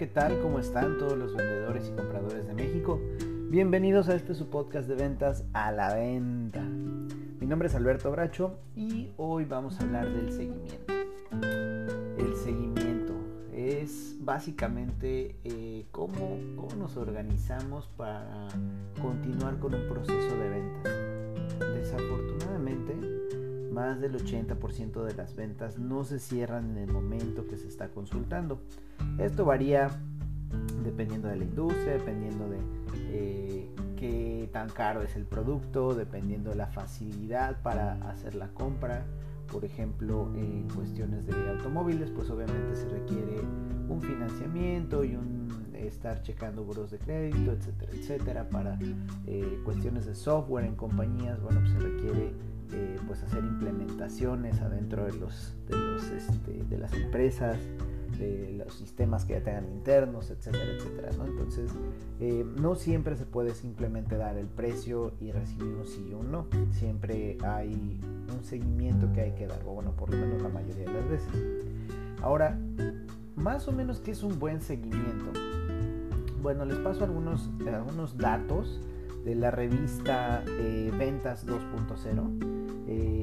¿qué tal? ¿Cómo están todos los vendedores y compradores de México? Bienvenidos a este su podcast de ventas a la venta. Mi nombre es Alberto Bracho y hoy vamos a hablar del seguimiento. El seguimiento es básicamente eh, cómo, cómo nos organizamos para continuar con un proceso de ventas. Desafortunadamente, más del 80% de las ventas no se cierran en el momento que se está consultando. Esto varía dependiendo de la industria, dependiendo de eh, qué tan caro es el producto, dependiendo de la facilidad para hacer la compra. Por ejemplo, en cuestiones de automóviles, pues obviamente se requiere un financiamiento y un estar checando buros de crédito, etcétera, etcétera. Para eh, cuestiones de software en compañías, bueno, pues se requiere eh, pues hacer implementaciones adentro de los, de, los, este, de las empresas de los sistemas que ya tengan internos, etcétera, etcétera. ¿no? Entonces, eh, no siempre se puede simplemente dar el precio y recibir un sí o un no. Siempre hay un seguimiento que hay que dar, o bueno, por lo menos la mayoría de las veces. Ahora, más o menos, ¿qué es un buen seguimiento? Bueno, les paso algunos, algunos datos de la revista eh, Ventas 2.0.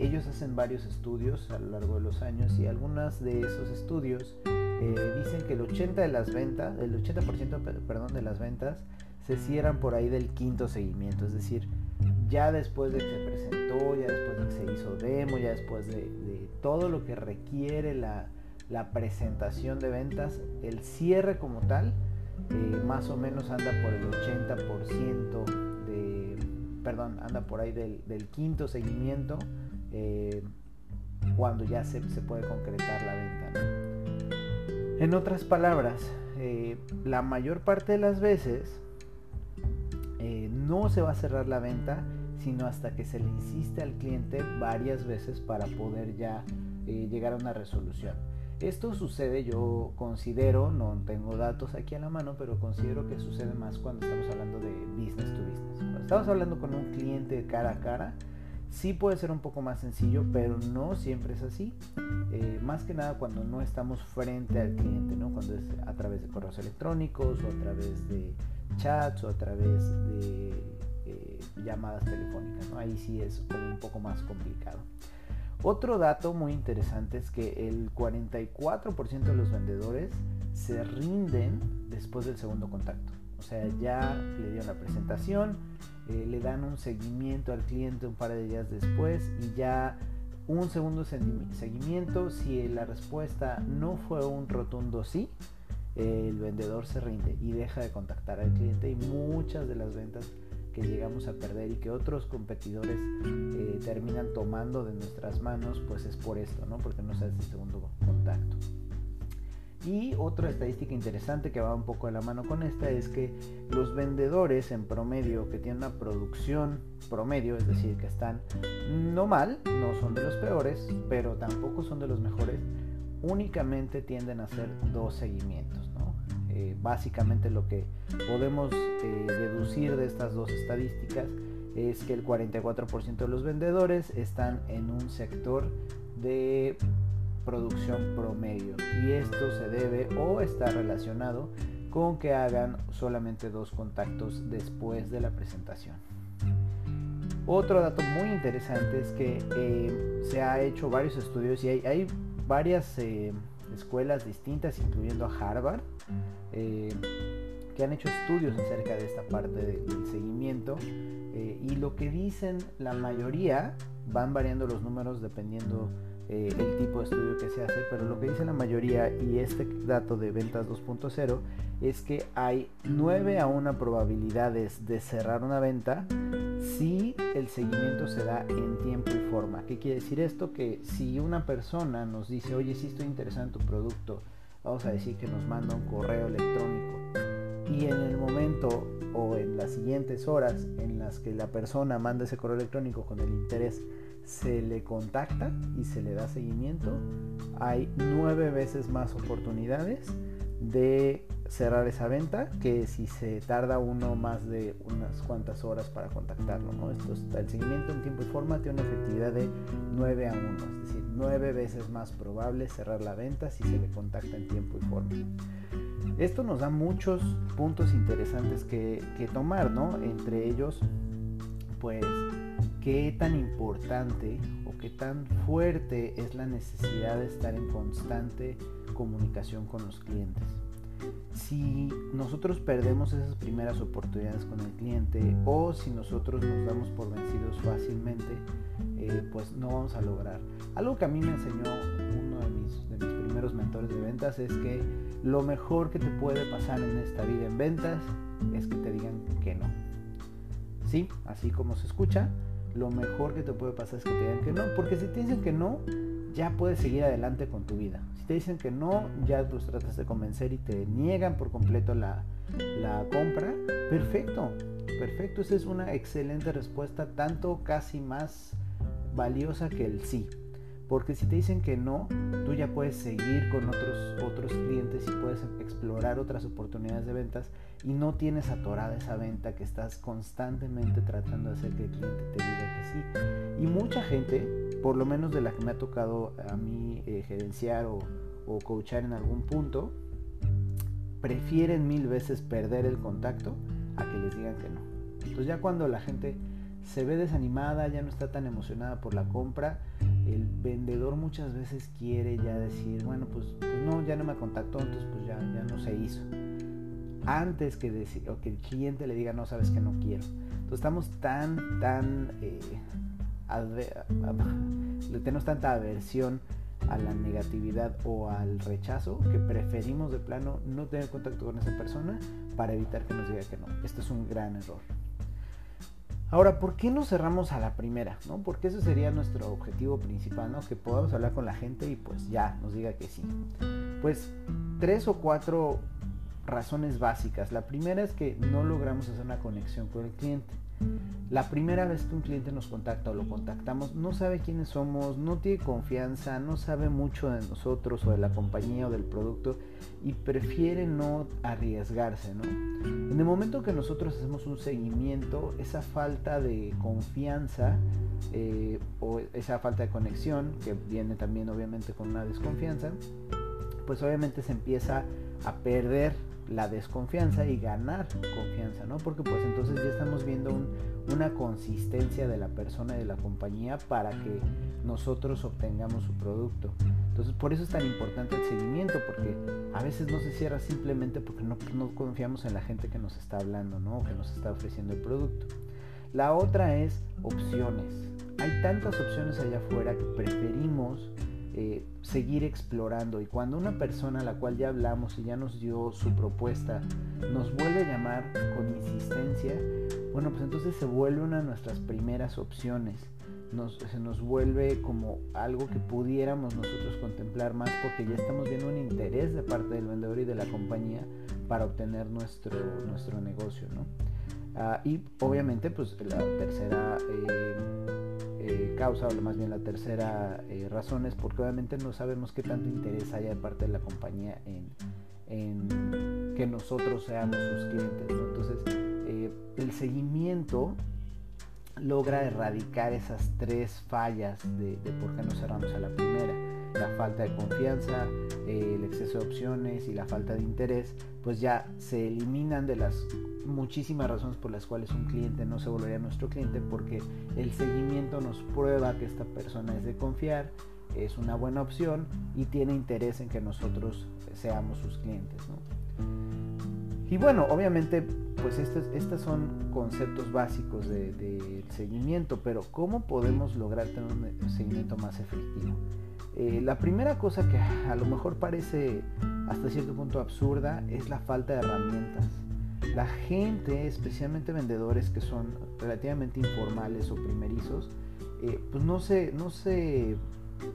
Ellos hacen varios estudios a lo largo de los años y algunos de esos estudios eh, dicen que el 80% de las ventas, el 80% perdón, de las ventas se cierran por ahí del quinto seguimiento, es decir, ya después de que se presentó, ya después de que se hizo demo, ya después de, todo lo que requiere la, presentación de ventas, el cierre como tal, eh, más o menos anda por el 80% de, perdón, anda por ahí del, quinto seguimiento, eh, cuando ya se, puede concretar la venta. En otras palabras, eh, la mayor parte de las veces eh, no se va a cerrar la venta, sino hasta que se le insiste al cliente varias veces para poder ya llegar a una resolución. Esto sucede, yo considero, no tengo datos aquí a la mano, pero considero que sucede más cuando estamos hablando de business to business. Cuando estamos hablando con un cliente cara a cara, Sí puede ser un poco más sencillo, pero no siempre es así. Eh, más que nada cuando no estamos frente al cliente, ¿no? cuando es a través de correos electrónicos o a través de chats o a través de eh, llamadas telefónicas. Ahí sí es un poco más complicado. Otro dato muy interesante es que el 44% de los vendedores se rinden después del segundo contacto. O sea, ya le dieron la presentación, eh, le dan un seguimiento al cliente un par de días después y ya un segundo seguimiento, si la respuesta no fue un rotundo sí, el vendedor se rinde y deja de contactar al cliente y muchas de las ventas que llegamos a perder y que otros competidores eh, terminan tomando de nuestras manos, pues es por esto, ¿no? Porque no se hace segundo contacto. Y otra estadística interesante que va un poco de la mano con esta es que los vendedores en promedio que tienen una producción promedio, es decir, que están no mal, no son de los peores, pero tampoco son de los mejores, únicamente tienden a hacer dos seguimientos. Eh, básicamente lo que podemos eh, deducir de estas dos estadísticas es que el 44% de los vendedores están en un sector de producción promedio y esto se debe o está relacionado con que hagan solamente dos contactos después de la presentación. Otro dato muy interesante es que eh, se ha hecho varios estudios y hay, varias eh, escuelas distintas, incluyendo a Harvard, eh, que han hecho estudios acerca de esta parte del seguimiento y lo que dicen la mayoría van variando los números dependiendo eh, el tipo de estudio que se hace, pero lo que dice la mayoría y este dato de ventas 2.0 es que hay 9 a 1 probabilidades de cerrar una venta si el seguimiento se da en tiempo y forma. ¿Qué quiere decir esto? Que si una persona nos dice, oye, si estoy interesado en tu producto, vamos a decir que nos manda un correo electrónico y en el momento o en las siguientes horas en las que la persona manda ese correo electrónico con el interés se le contacta y se le da seguimiento, hay nueve veces más oportunidades de cerrar esa venta que si se tarda uno más de unas cuantas horas para contactarlo. ¿no? Esto el seguimiento en tiempo y forma tiene una efectividad de 9 a 1, es decir, nueve veces más probable cerrar la venta si se le contacta en tiempo y forma. Esto nos da muchos puntos interesantes que, tomar, ¿no? Entre ellos, pues, qué tan importante o qué tan fuerte es la necesidad de estar en constante comunicación con los clientes. Si nosotros perdemos esas primeras oportunidades con el cliente o si nosotros nos damos por vencidos fácilmente, eh, pues no vamos a lograr. Algo que a mí me enseñó uno de mis primeros mentores de ventas es que lo mejor que te puede pasar en esta vida en ventas es que te digan que no. Sí, así como se escucha, lo mejor que te puede pasar es que te digan que no, porque si te dicen que no, ya puedes seguir adelante con tu vida. Si te dicen que no, ya los tratas de convencer y te niegan por completo la, la compra, perfecto, perfecto, esa es una excelente respuesta, tanto casi más valiosa que el sí. Porque si te dicen que no, tú ya puedes seguir con otros, otros clientes y puedes explorar otras oportunidades de ventas y no tienes atorada esa venta que estás constantemente tratando de hacer que el cliente te diga que sí. Y mucha gente, por lo menos de la que me ha tocado a mí eh, gerenciar o, o coachar en algún punto, prefieren mil veces perder el contacto a que les digan que no. Entonces ya cuando la gente se ve desanimada, ya no está tan emocionada por la compra, el vendedor muchas veces quiere ya decir, bueno, pues, pues no, ya no me contactó, entonces pues ya, ya no se hizo. Antes que, decir, o que el cliente le diga, no, sabes que no quiero. Entonces estamos tan, tan, eh, le tenemos tanta aversión a la negatividad o al rechazo que preferimos de plano no tener contacto con esa persona para evitar que nos diga que no. Esto es un gran error. Ahora, ¿por qué no cerramos a la primera? ¿no? Porque ese sería nuestro objetivo principal, ¿no? Que podamos hablar con la gente y pues ya nos diga que sí. Pues tres o cuatro razones básicas. La primera es que no logramos hacer una conexión con el cliente. La primera vez que un cliente nos contacta o lo contactamos, no sabe quiénes somos, no tiene confianza, no sabe mucho de nosotros o de la compañía o del producto y prefiere no arriesgarse, ¿no? En el momento que nosotros hacemos un seguimiento, esa falta de confianza eh, o esa falta de conexión, que viene también obviamente con una desconfianza, pues obviamente se empieza a perder la desconfianza y ganar confianza, ¿no? Porque pues entonces ya estamos viendo una consistencia de la persona y de la compañía para que nosotros obtengamos su producto. Entonces por eso es tan importante el seguimiento, porque a veces no se cierra simplemente porque no, no confiamos en la gente que nos está hablando, ¿no? que nos está ofreciendo el producto. La otra es opciones. Hay tantas opciones allá afuera que preferimos seguir explorando y cuando una persona a la cual ya hablamos y ya nos dio su propuesta nos vuelve a llamar con insistencia, bueno pues entonces se vuelve una de nuestras primeras opciones. se nos vuelve como algo que pudiéramos nosotros contemplar más porque ya estamos viendo un interés de parte del vendedor y de la compañía para obtener nuestro, nuestro negocio. ¿no? Ah, y obviamente pues la tercera eh, eh, causa, o más bien la tercera eh, razón es porque obviamente no sabemos qué tanto interés haya de parte de la compañía en, que nosotros seamos sus clientes. Entonces, eh, el seguimiento logra erradicar esas tres fallas de, de, por qué no cerramos a la primera. La falta de confianza, el exceso de opciones y la falta de interés, pues ya se eliminan de las muchísimas razones por las cuales un cliente no se volvería nuestro cliente porque el seguimiento nos prueba que esta persona es de confiar, es una buena opción y tiene interés en que nosotros seamos sus clientes. Y bueno, obviamente, pues estos, estos son conceptos básicos del de seguimiento, pero ¿cómo podemos lograr tener un seguimiento más efectivo? Eh, la primera cosa que a lo mejor parece hasta cierto punto absurda es la falta de herramientas. La gente, especialmente vendedores que son relativamente informales o primerizos, eh, pues no se, no se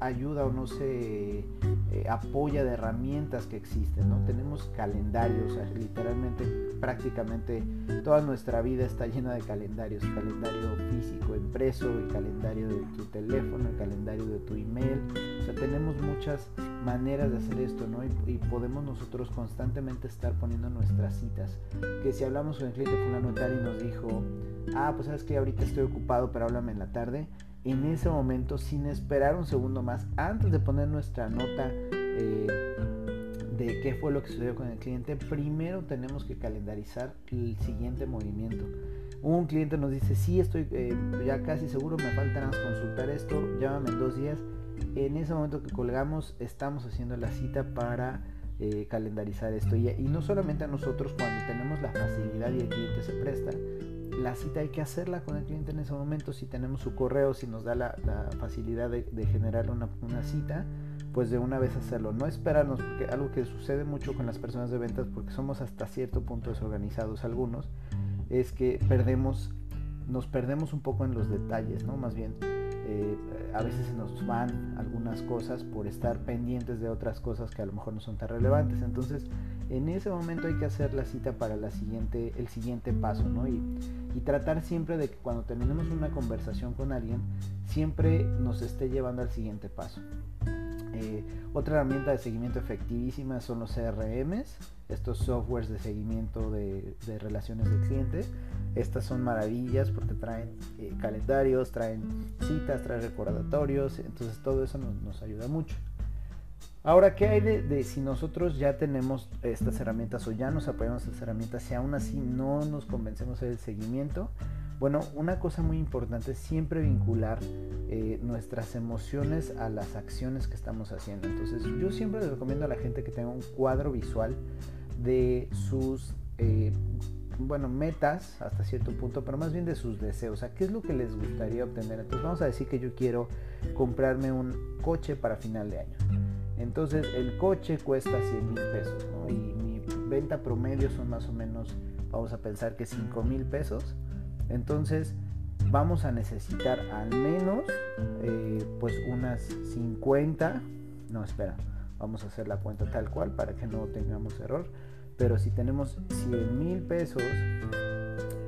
ayuda o no se eh, apoya de herramientas que existen, ¿no? Tenemos calendarios, literalmente prácticamente toda nuestra vida está llena de calendarios, calendario físico impreso, el calendario de tu teléfono, el calendario de tu email, o sea, tenemos muchas maneras de hacer esto, ¿no? Y, podemos nosotros constantemente estar poniendo nuestras citas, que si hablamos con el cliente fulano tal y nos dijo, ah, pues sabes que ahorita estoy ocupado, pero háblame en la tarde, en ese momento, sin esperar un segundo más, antes de poner nuestra nota eh, de qué fue lo que sucedió con el cliente, primero tenemos que calendarizar el siguiente movimiento. Un cliente nos dice, sí, estoy eh, ya casi seguro, me falta consultar esto, llámame en dos días. En ese momento que colgamos, estamos haciendo la cita para eh, calendarizar esto. Y, y, no solamente a nosotros, cuando tenemos la facilidad y el cliente se presta, la cita hay que hacerla con el cliente en ese momento. Si tenemos su correo, si nos da la, facilidad de, generar una, cita, pues de una vez hacerlo. No esperarnos, porque algo que sucede mucho con las personas de ventas, porque somos hasta cierto punto desorganizados algunos, es que perdemos, nos perdemos un poco en los detalles, ¿no? Más bien, eh, a veces se nos van algunas cosas por estar pendientes de otras cosas que a lo mejor no son tan relevantes. Entonces, en ese momento hay que hacer la cita para la siguiente, el siguiente paso, ¿no? Y, y tratar siempre de que cuando terminemos una conversación con alguien, siempre nos esté llevando al siguiente paso. Eh, otra herramienta de seguimiento efectivísima son los CRMs, estos softwares de seguimiento de, relaciones de cliente. Estas son maravillas porque traen eh, calendarios, traen citas, traen recordatorios, entonces todo eso nos, ayuda mucho. Ahora, ¿qué hay de, si nosotros ya tenemos estas herramientas o ya nos apoyamos en estas herramientas y aún así no nos convencemos del seguimiento? Bueno, una cosa muy importante es siempre vincular eh, nuestras emociones a las acciones que estamos haciendo. Entonces yo siempre les recomiendo a la gente que tenga un cuadro visual de sus eh, bueno, metas hasta cierto punto, pero más bien de sus deseos. O sea, ¿qué es lo que les gustaría obtener? Entonces vamos a decir que yo quiero comprarme un coche para final de año. Entonces el coche cuesta 100 mil pesos y mi venta promedio son más o menos, vamos a pensar que 5 mil pesos. Entonces vamos a necesitar al menos eh, pues unas 50, no espera, vamos a hacer la cuenta tal cual para que no tengamos error, pero si tenemos 100 mil pesos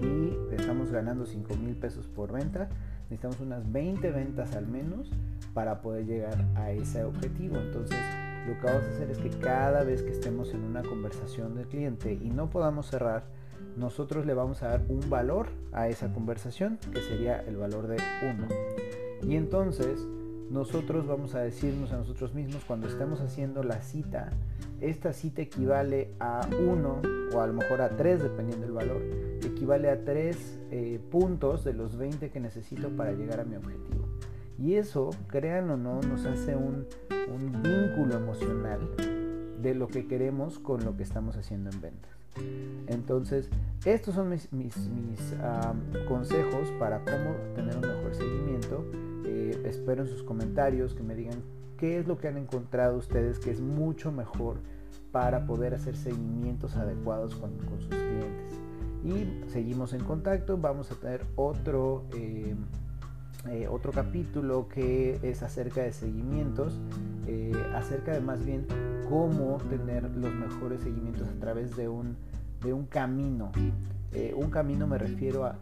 y estamos ganando 5 mil pesos por venta, necesitamos unas 20 ventas al menos para poder llegar a ese objetivo. Entonces, lo que vamos a hacer es que cada vez que estemos en una conversación del cliente y no podamos cerrar, nosotros le vamos a dar un valor a esa conversación, que sería el valor de 1. Y entonces nosotros vamos a decirnos a nosotros mismos cuando estemos haciendo la cita, esta cita equivale a 1 o a lo mejor a 3 dependiendo del valor, equivale a 3 eh, puntos de los 20 que necesito para llegar a mi objetivo. Y eso, crean o no, nos hace un, vínculo emocional de lo que queremos con lo que estamos haciendo en ventas. Entonces, estos son mis, consejos para cómo tener un mejor seguimiento. Eh, espero en sus comentarios que me digan qué es lo que han encontrado ustedes que es mucho mejor para poder hacer seguimientos adecuados con, sus clientes. Y seguimos en contacto. Vamos a tener otro... Eh, eh, otro capítulo que es acerca de seguimientos, acerca de más bien cómo tener los mejores seguimientos a través de un, de un camino. Eh, un camino me refiero a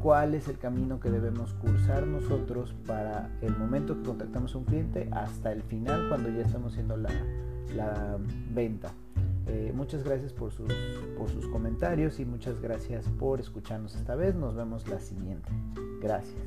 cuál es el camino que debemos cursar nosotros para el momento que contactamos un cliente hasta el final cuando ya estamos haciendo la, la venta. Eh, muchas gracias por sus, por sus comentarios y muchas gracias por escucharnos esta vez. Nos vemos la siguiente. Gracias.